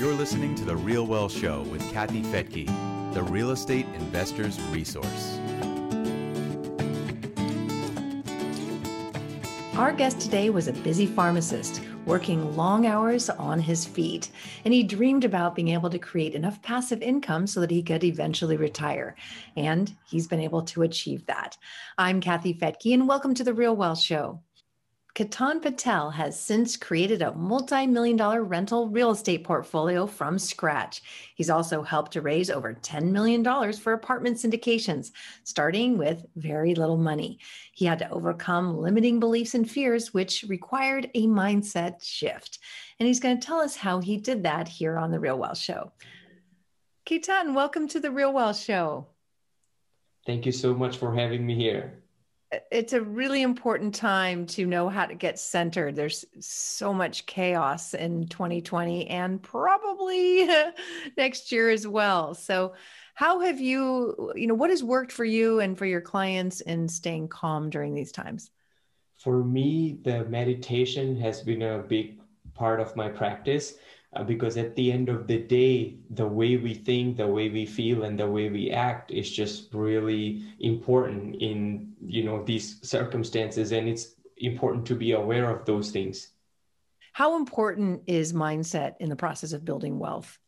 You're listening to The Real Wealth Show with Kathy Fettke, the real estate investor's resource. Our guest today was a busy pharmacist working long hours on his feet, and he dreamed about being able to create enough passive income so that he could eventually retire. And he's been able to achieve that. I'm Kathy Fettke, and welcome to the Real Wealth Show. Ketan Patel has since created a multi million dollar rental real estate portfolio from scratch. He's also helped to raise over $10 million for apartment syndications, starting with very little money. He had to overcome limiting beliefs and fears, which required a mindset shift. And he's going to tell us how he did that here on The Real Wealth Show. Ketan, welcome to The Real Wealth Show. Thank you so much for having me here it's a really important time to know how to get centered. There's so much chaos in 2020 and probably next year as well. So, how have you, you know, what has worked for you and for your clients in staying calm during these times? For me, the meditation has been a big part of my practice uh, because at the end of the day the way we think the way we feel and the way we act is just really important in you know these circumstances and it's important to be aware of those things. How important is mindset in the process of building wealth?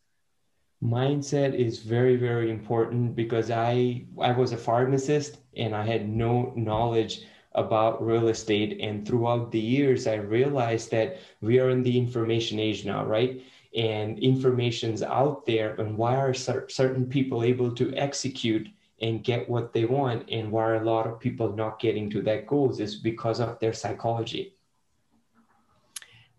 Mindset is very very important because i i was a pharmacist and i had no knowledge about real estate. And throughout the years, I realized that we are in the information age now, right? And information's out there. And why are certain people able to execute and get what they want? And why are a lot of people not getting to that goals is because of their psychology.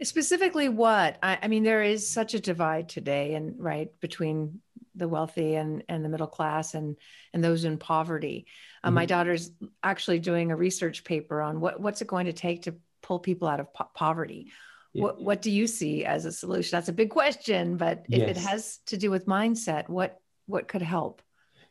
Specifically, what? I, I mean, there is such a divide today, and right between the wealthy and and the middle class and and those in poverty. Uh, mm-hmm. My daughter's actually doing a research paper on what what's it going to take to pull people out of po- poverty. Yeah. What what do you see as a solution? That's a big question, but if yes. it has to do with mindset, what what could help?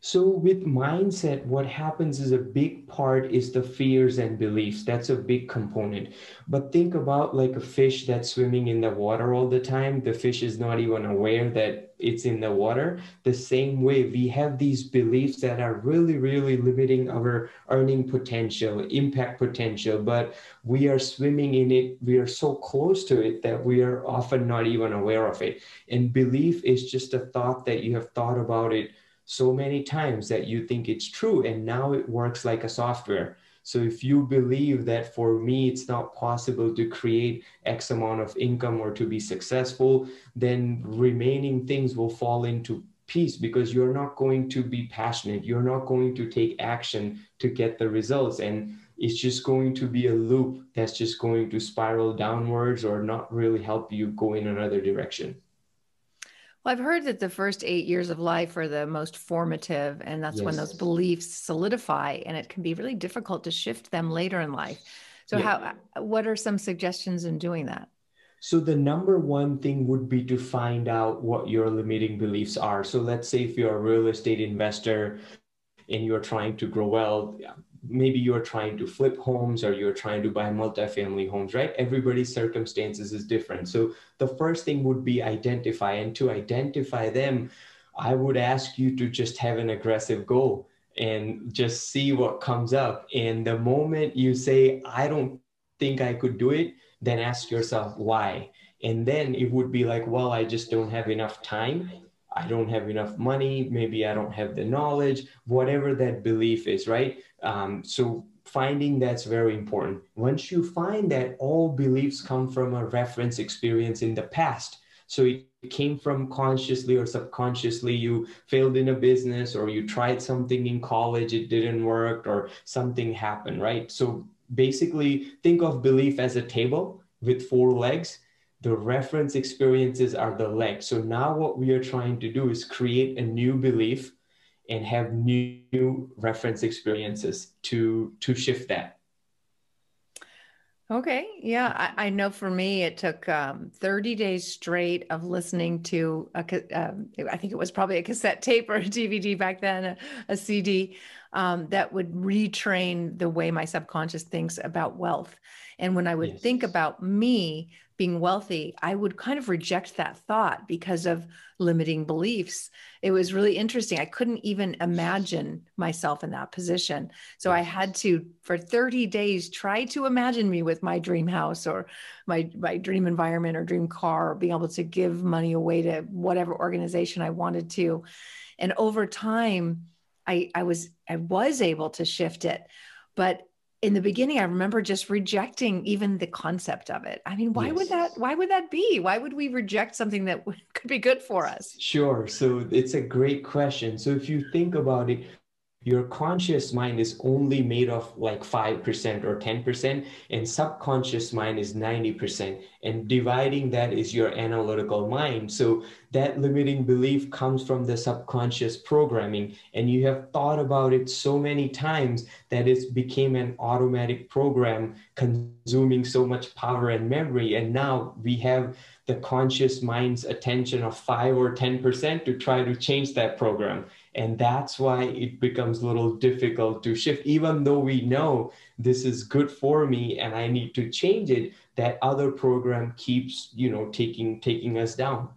So with mindset, what happens is a big part is the fears and beliefs. That's a big component. But think about like a fish that's swimming in the water all the time. The fish is not even aware that it's in the water. The same way we have these beliefs that are really, really limiting our earning potential, impact potential, but we are swimming in it. We are so close to it that we are often not even aware of it. And belief is just a thought that you have thought about it so many times that you think it's true and now it works like a software. So if you believe that for me it's not possible to create x amount of income or to be successful then remaining things will fall into piece because you're not going to be passionate. You're not going to take action to get the results. And it's just going to be a loop that's just going to spiral downwards or not really help you go in another direction well, I've heard that the first eight years of life are the most formative, and that's yes. when those beliefs solidify, and it can be really difficult to shift them later in life. So, yeah. how? Uh, what are some suggestions in doing that? So, the number one thing would be to find out what your limiting beliefs are. So, let's say if you're a real estate investor and you're trying to grow wealth, maybe you're trying to flip homes or you're trying to buy multifamily homes, right? Everybody's circumstances is different. So the first thing would be identify. And to identify them, I would ask you to just have an aggressive goal and just see what comes up. And the moment you say, I don't think I could do it, then ask yourself why. And then it would be like, well, I just don't have enough time I don't have enough money, maybe I don't have the knowledge, whatever that belief is, right? Um, so finding that's very important. Once you find that all beliefs come from a reference experience in the past, so it came from consciously or subconsciously, you failed in a business or you tried something in college, it didn't work, or something happened, right? So basically, think of belief as a table with four legs the reference experiences are the legs. So now what we are trying to do is create a new belief and have new reference experiences to to shift that. Okay. Yeah. I, I, know for me, it took um, 30 days straight of listening to, a, um, I think it was probably a cassette tape or a DVD back then, a, a CD um, that would retrain the way my subconscious thinks about wealth. And when I would yes. think about me being wealthy, I would kind of reject that thought because of limiting beliefs. It was really interesting. I couldn't even imagine myself in that position. So I had to, for 30 days, try to imagine me with my dream house or my, my dream environment or dream car, or being able to give money away to whatever organization I wanted to. And over time, I, I was I was able to shift it. But in the beginning i remember just rejecting even the concept of it. I mean why yes. would that why would that be? Why would we reject something that could be good for us? Sure. So it's a great question. So if you think about it your conscious mind is only made of like 5% or 10% and subconscious mind is 90% and dividing that is your analytical mind. So that limiting belief comes from the subconscious programming and you have thought about it so many times that it became an automatic program consuming so much power and memory and now we have the conscious mind's attention of 5 or 10% to try to change that program and that's why it becomes a little difficult to shift even though we know this is good for me and i need to change it that other program keeps you know taking taking us down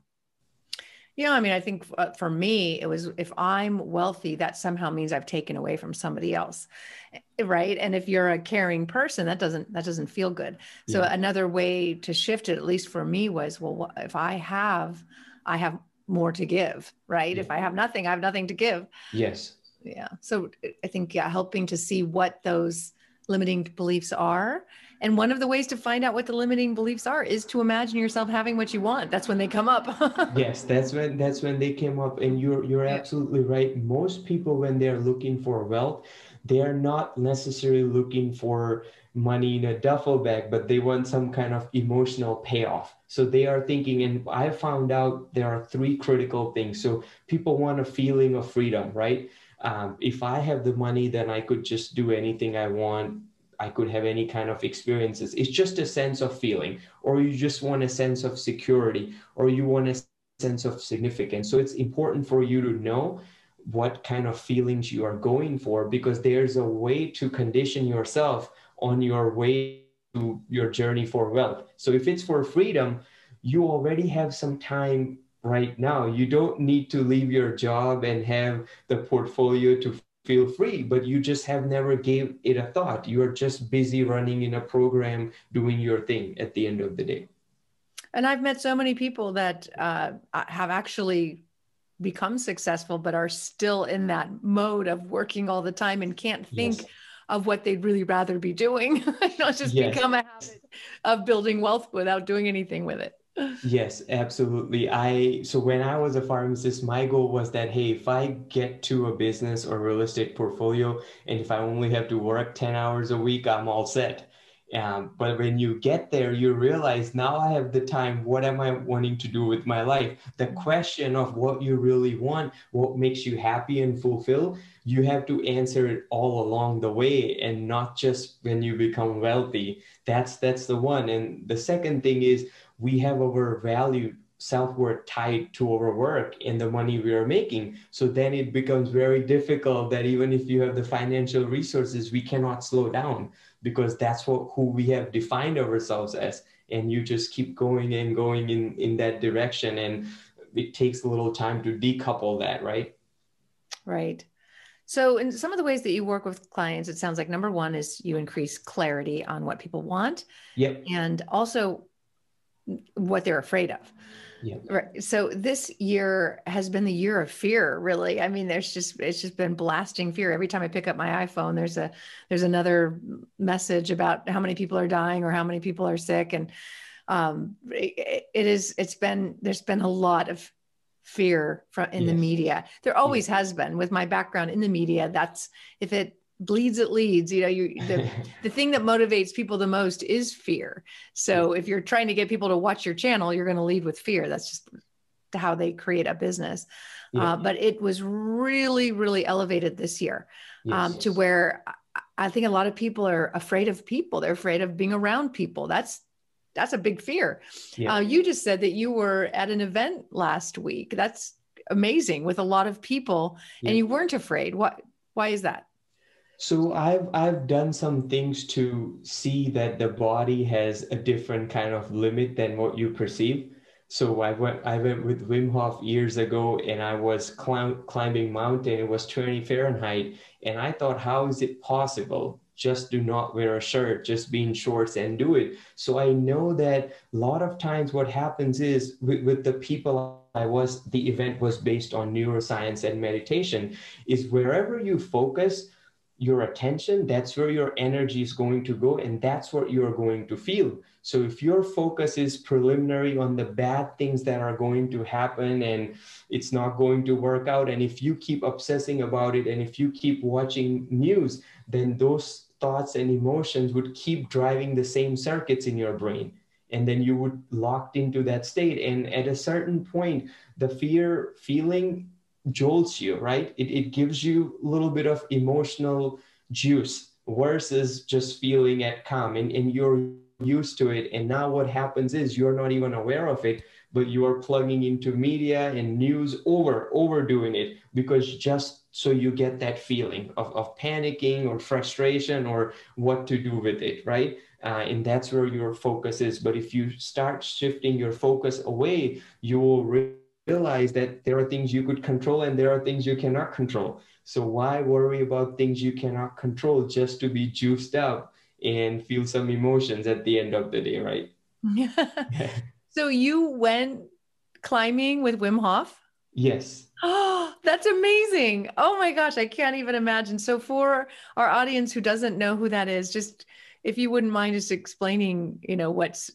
yeah, I mean, I think uh, for me, it was if I'm wealthy, that somehow means I've taken away from somebody else, eh, right? And if you're a caring person, that doesn't that doesn't feel good. So yeah. another way to shift it, at least for me, was well, if I have, I have more to give, right? Yeah. If I have nothing, I have nothing to give. Yes. Yeah. So I think yeah, helping to see what those limiting beliefs are. And one of the ways to find out what the limiting beliefs are is to imagine yourself having what you want. That's when they come up. yes, that's when that's when they came up. And you're you're yeah. absolutely right. Most people when they're looking for wealth, they are not necessarily looking for money in a duffel bag, but they want some kind of emotional payoff. So they are thinking, and I found out there are three critical things. So people want a feeling of freedom, right? Um, if I have the money, then I could just do anything I want. I could have any kind of experiences. It's just a sense of feeling, or you just want a sense of security, or you want a sense of significance. So it's important for you to know what kind of feelings you are going for because there's a way to condition yourself on your way to your journey for wealth. So if it's for freedom, you already have some time right now. You don't need to leave your job and have the portfolio to feel free, but you just have never gave it a thought. You are just busy running in a program, doing your thing at the end of the day. And I've met so many people that uh, have actually become successful, but are still in mm. that mode of working all the time and can't think yes of what they'd really rather be doing. Not just yes. become a habit of building wealth without doing anything with it. yes, absolutely. I so when I was a pharmacist, my goal was that hey, if I get to a business or real estate portfolio, and if I only have to work 10 hours a week, I'm all set. Um, but when you get there, you realize now I have the time. What am I wanting to do with my life? The question of what you really want, what makes you happy and fulfilled, you have to answer it all along the way and not just when you become wealthy. That's that's the one. And the second thing is we have our value self-worth tied to our work and the money we are making so then it becomes very difficult that even if you have the financial resources we cannot slow down because that's what who we have defined ourselves as. And you just keep going and going in in that direction and it takes a little time to decouple that right? Right. So in some of the ways that you work with clients it sounds like number one is you increase clarity on what people want. Yep. and also what they're afraid of yeah. Right. So this year has been the year of fear, really. I mean, there's just it's just been blasting fear. Every time I pick up my iPhone, there's a there's another message about how many people are dying or how many people are sick. And um it, it is it's been there's been a lot of fear from in yes. the media. There always yes. has been with my background in the media. That's if it bleeds it leads you know you the, the thing that motivates people the most is fear. So if you're trying to get people to watch your channel you're going to lead with fear. That's just how they create a business. Yeah. uh, but it was really really elevated this year um, yes, to where i think a lot of people are afraid of people. They're afraid of being around people. That's that's a big fear. Yeah. uh, you just said that you were at an event last week. That's amazing with a lot of people and you weren't afraid. What why is that So I've I've done some things to see that the body has a different kind of limit than what you perceive. So I went I went with Wim Hof years ago, and I was climb, climbing mountain. It was 20 Fahrenheit, and I thought, how is it possible? Just do not wear a shirt, just be in shorts and do it. So I know that a lot of times what happens is with, with the people I was, the event was based on neuroscience and meditation, is wherever you focus your attention, that's where your energy is going to go, and that's what you're going to feel. So if your focus is preliminary on the bad things that are going to happen and it's not going to work out, and if you keep obsessing about it and if you keep watching news, then those thoughts and emotions would keep driving the same circuits in your brain. And then you would locked into that state. And at a certain point, the fear feeling jolts you, right? It, it gives you a little bit of emotional juice versus just feeling at calm and, and you're used to it. And now what happens is you're not even aware of it, but you are plugging into media and news over, overdoing it because just so you get that feeling of, of panicking or frustration or what to do with it, right? Uh, and that's where your focus is. But if you start shifting your focus away, you will realize that there are things you could control and there are things you cannot control. So why worry about things you cannot control just to be juiced up and feel some emotions at the end of the day, right? Yeah. so you went climbing with Wim Hof? Yes. Oh, that's amazing. Oh my gosh, I can't even imagine. So for our audience who doesn't know who that is, just if you wouldn't mind just explaining, you know, what's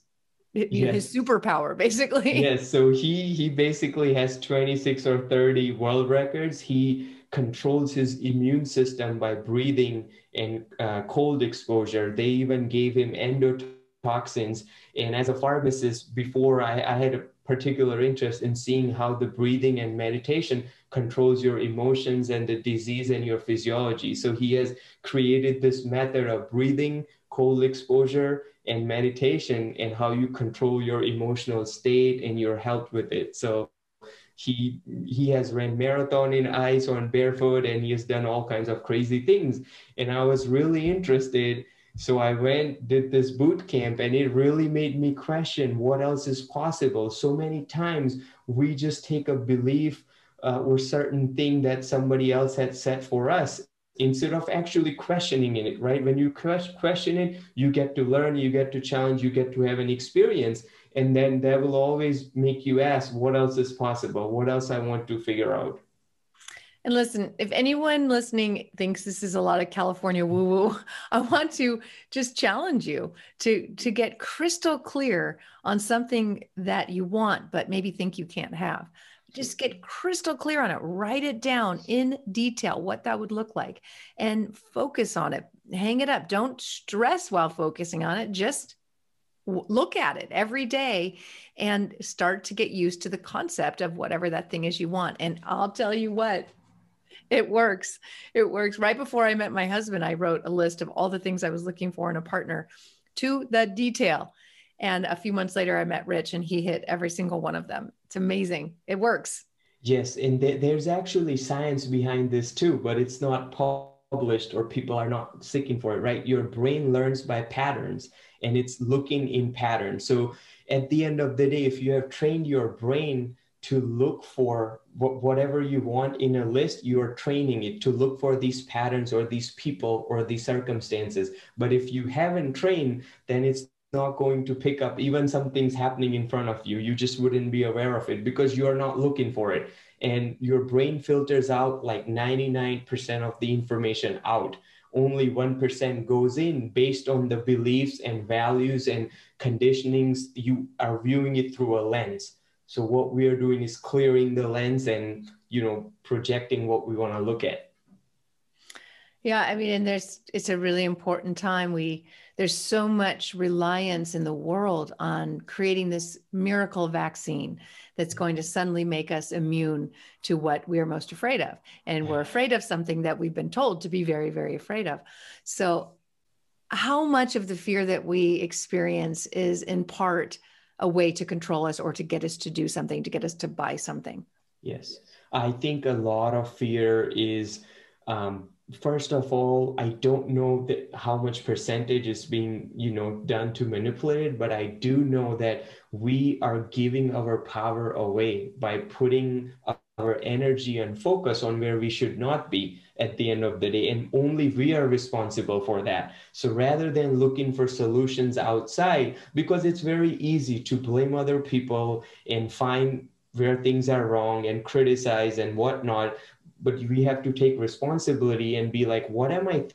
yes. his superpower basically. Yes, so he he basically has 26 or 30 world records. He controls his immune system by breathing and uh, cold exposure. They even gave him endotoxins. And as a pharmacist, before I, I had a particular interest in seeing how the breathing and meditation controls your emotions and the disease and your physiology. So he has created this method of breathing, cold exposure, and meditation, and how you control your emotional state and your health with it. So he he has ran marathon in ice on barefoot and he has done all kinds of crazy things and i was really interested so i went did this boot camp and it really made me question what else is possible so many times we just take a belief uh, or certain thing that somebody else had set for us instead of actually questioning it right? When you question it you get to learn you get to challenge you get to have an experience and then that will always make you ask what else is possible? What else i want to figure out? And listen if anyone listening thinks this is a lot of california woo woo i want to just challenge you to to get crystal clear on something that you want but maybe think you can't have just get crystal clear on it write it down in detail what that would look like and focus on it hang it up don't stress while focusing on it just look at it every day and start to get used to the concept of whatever that thing is you want. And I'll tell you what, it works. It works. Right before I met my husband, I wrote a list of all the things I was looking for in a partner to the detail. And a few months later, I met Rich and he hit every single one of them. It's amazing. It works. Yes. And th- there's actually science behind this too, but it's not published or people are not seeking for it, right? Your brain learns by patterns and it's looking in patterns. So at the end of the day, if you have trained your brain to look for whatever you want in a list, you are training it to look for these patterns or these people or these circumstances. But if you haven't trained, then it's not going to pick up even some things happening in front of you. You just wouldn't be aware of it because you are not looking for it. And your brain filters out like 99% of the information out only 1% goes in based on the beliefs and values and conditionings you are viewing it through a lens so what we are doing is clearing the lens and you know projecting what we want to look at yeah i mean and there's it's a really important time we there's so much reliance in the world on creating this miracle vaccine that's going to suddenly make us immune to what we are most afraid of. And we're afraid of something that we've been told to be very, very afraid of. So, how much of the fear that we experience is in part a way to control us or to get us to do something, to get us to buy something? Yes. I think a lot of fear is um, first of all i don't know how much percentage is being you know done to manipulate it but i do know that we are giving our power away by putting our energy and focus on where we should not be at the end of the day and only we are responsible for that. So rather than looking for solutions outside because it's very easy to blame other people and find where things are wrong and criticize and whatnot but we have to take responsibility and be like what am i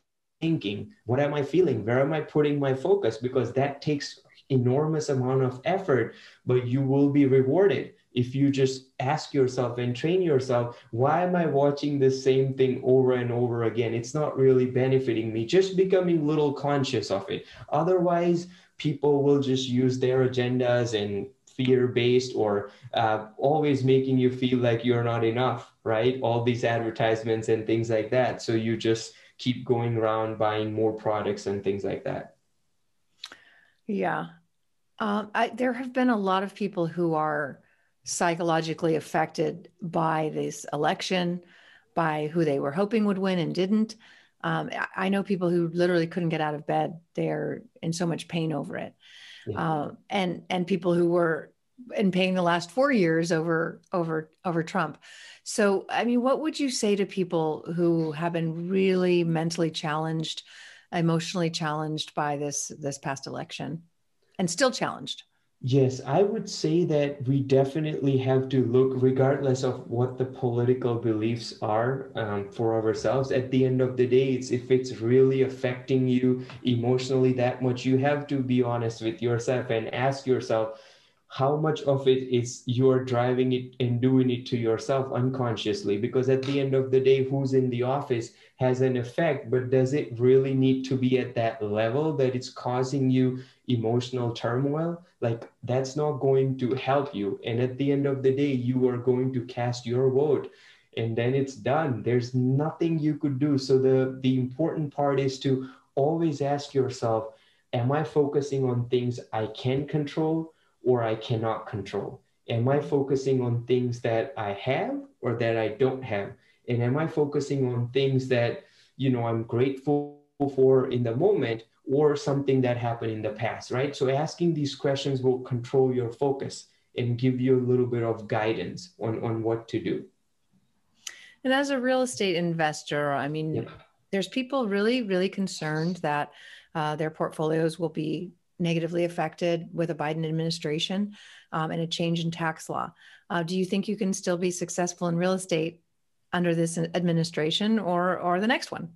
thinking? What am i feeling? Where am i putting my focus? Because that takes enormous amount of effort but you will be rewarded if you just ask yourself and train yourself why am i watching the same thing over and over again? It's not really benefiting me just becoming little conscious of it. Otherwise people will just use their agendas and fear based or uh, always making you feel like you're not enough right? All these advertisements and things like that. So you just keep going around buying more products and things like that. Yeah. Um, I, there have been a lot of people who are psychologically affected by this election by who they were hoping would win and didn't. Um, I know people who literally couldn't get out of bed. They're in so much pain over it. Yeah. uh, and and people who were in paying the last four years over over over Trump. So, I mean, what would you say to people who have been really mentally challenged, emotionally challenged by this this past election, and still challenged? Yes, I would say that we definitely have to look, regardless of what the political beliefs are um, for ourselves. At the end of the day, it's if it's really affecting you emotionally that much, you have to be honest with yourself and ask yourself, how much of it is you're driving it and doing it to yourself unconsciously? Because at the end of the day who's in the office has an effect but does it really need to be at that level that it's causing you emotional turmoil? Like that's not going to help you. And at the end of the day you are going to cast your vote and then it's done. There's nothing you could do. So the the important part is to always ask yourself am i focusing on things i can control or I cannot control? Am I focusing on things that I have or that I don't have? And am I focusing on things that, you know, I'm grateful for in the moment or something that happened in the past, right? So asking these questions will control your focus and give you a little bit of guidance on, on what to do. And as a real estate investor, I mean, there's people really, really concerned that uh, their portfolios will be negatively affected with a Biden administration um, and a change in tax law. Uh, do you think you can still be successful in real estate under this administration or or the next one?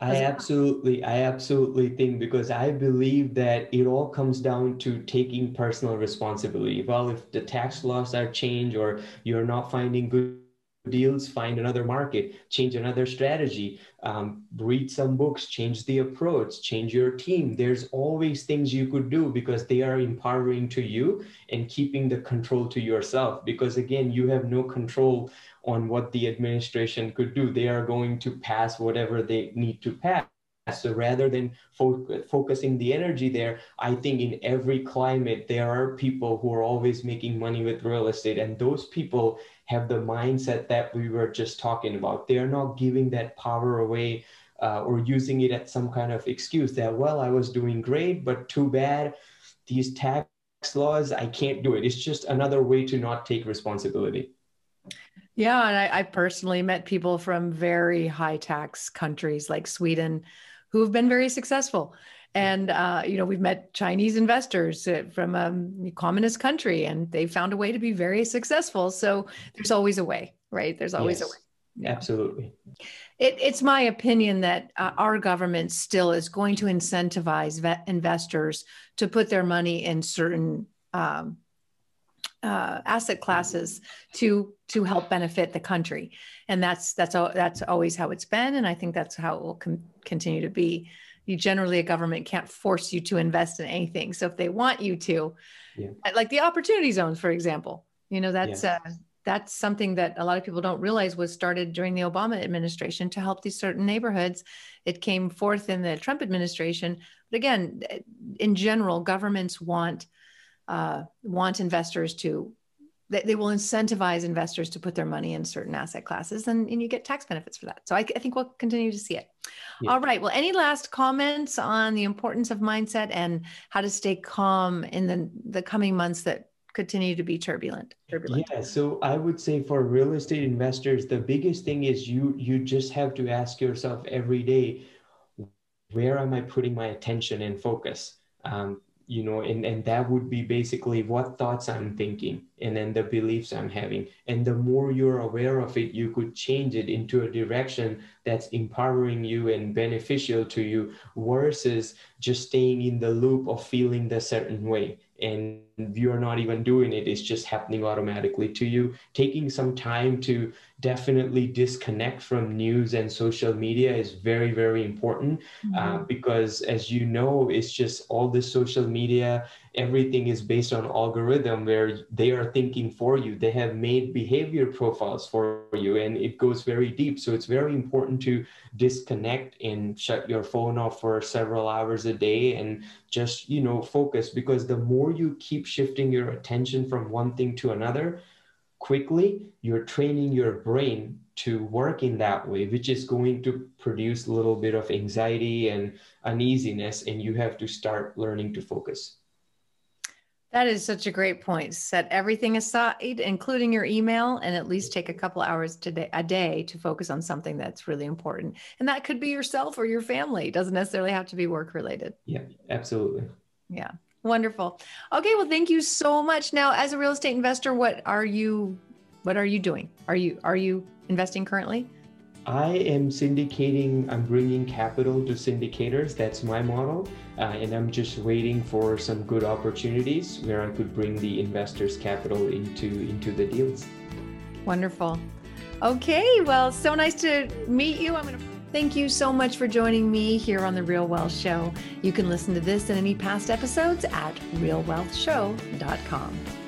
I absolutely, I absolutely think because I believe that it all comes down to taking personal responsibility. Well, if the tax laws are changed or you're not finding good deals, find another market, change another strategy, um, read some books, change the approach, change your team. There's always things you could do because they are empowering to you and keeping the control to yourself. Because again, you have no control on what the administration could do. They are going to pass whatever they need to pass. So rather than fo- focusing the energy there, I think in every climate, there are people who are always making money with real estate. And those people have the mindset that we were just talking about. They're not giving that power away uh, or using it as some kind of excuse that, well, I was doing great, but too bad. These tax laws, I can't do it. It's just another way to not take responsibility. Yeah, and I, I, personally met people from very high tax countries like Sweden who have been very successful. And uh, you know, we've met Chinese investors uh, from a communist country, and they found a way to be very successful. So there's always a way, right? There's always yes, a way. Yeah. Absolutely. It, it's my opinion that uh, our government still is going to incentivize vet investors to put their money in certain um, uh, asset classes to to help benefit the country, and that's that's all, that's always how it's been, and I think that's how it will com- continue to be. You generally a government can't force you to invest in anything, so if they want you to, yeah. like the opportunity zones, for example, you know that's yeah. uh, that's something that a lot of people don't realize was started during the Obama administration to help these certain neighborhoods. It came forth in the Trump administration, but again, in general, governments want uh, want investors to they, they will incentivize investors to put their money in certain asset classes and, and you get tax benefits for that. So I, I think we'll continue to see it. Yeah. All right. Well, any last comments on the importance of mindset and how to stay calm in the, the coming months that continue to be turbulent turbulent yeah so i would say for real estate investors the biggest thing is you you just have to ask yourself every day where am i putting my attention and focus um, you know and, and that would be basically what thoughts i'm thinking and then the beliefs i'm having. And the more you're aware of it you could change it into a direction that's empowering you and beneficial to you versus just staying in the loop of feeling the certain way. And you're not even doing it it's just happening automatically to you. Taking some time to definitely disconnect from news and social media is very very important uh, mm-hmm. uh, because as you know it's just all the social media everything is based on algorithm where they are thinking for you. They have made behavior profiles for you and it goes very deep. So it's very important to disconnect and shut your phone off for several hours a day and just you know focus because the more you keep shifting your attention from one thing to another quickly you're training your brain to work in that way which is going to produce a little bit of anxiety and uneasiness and you have to start learning to focus that is such a great point. Set everything aside, including your email, and at least take a couple hours today, a day to focus on something that's really important. And that could be yourself or your family. It doesn't necessarily have to be work related. Yeah, absolutely. Yeah. Wonderful. Okay, well thank you so much. Now, as a real estate investor, what are you what are you doing? Are you are you investing currently? I am syndicating, I'm bringing capital to syndicators. That's my model. Uh, and I'm just waiting for some good opportunities where I could bring the investors' capital into, into the deals. Wonderful. Okay, well, so nice to meet you. I'm going to thank you so much for joining me here on The Real Wealth Show. You can listen to this and any past episodes at realwealthshow.com.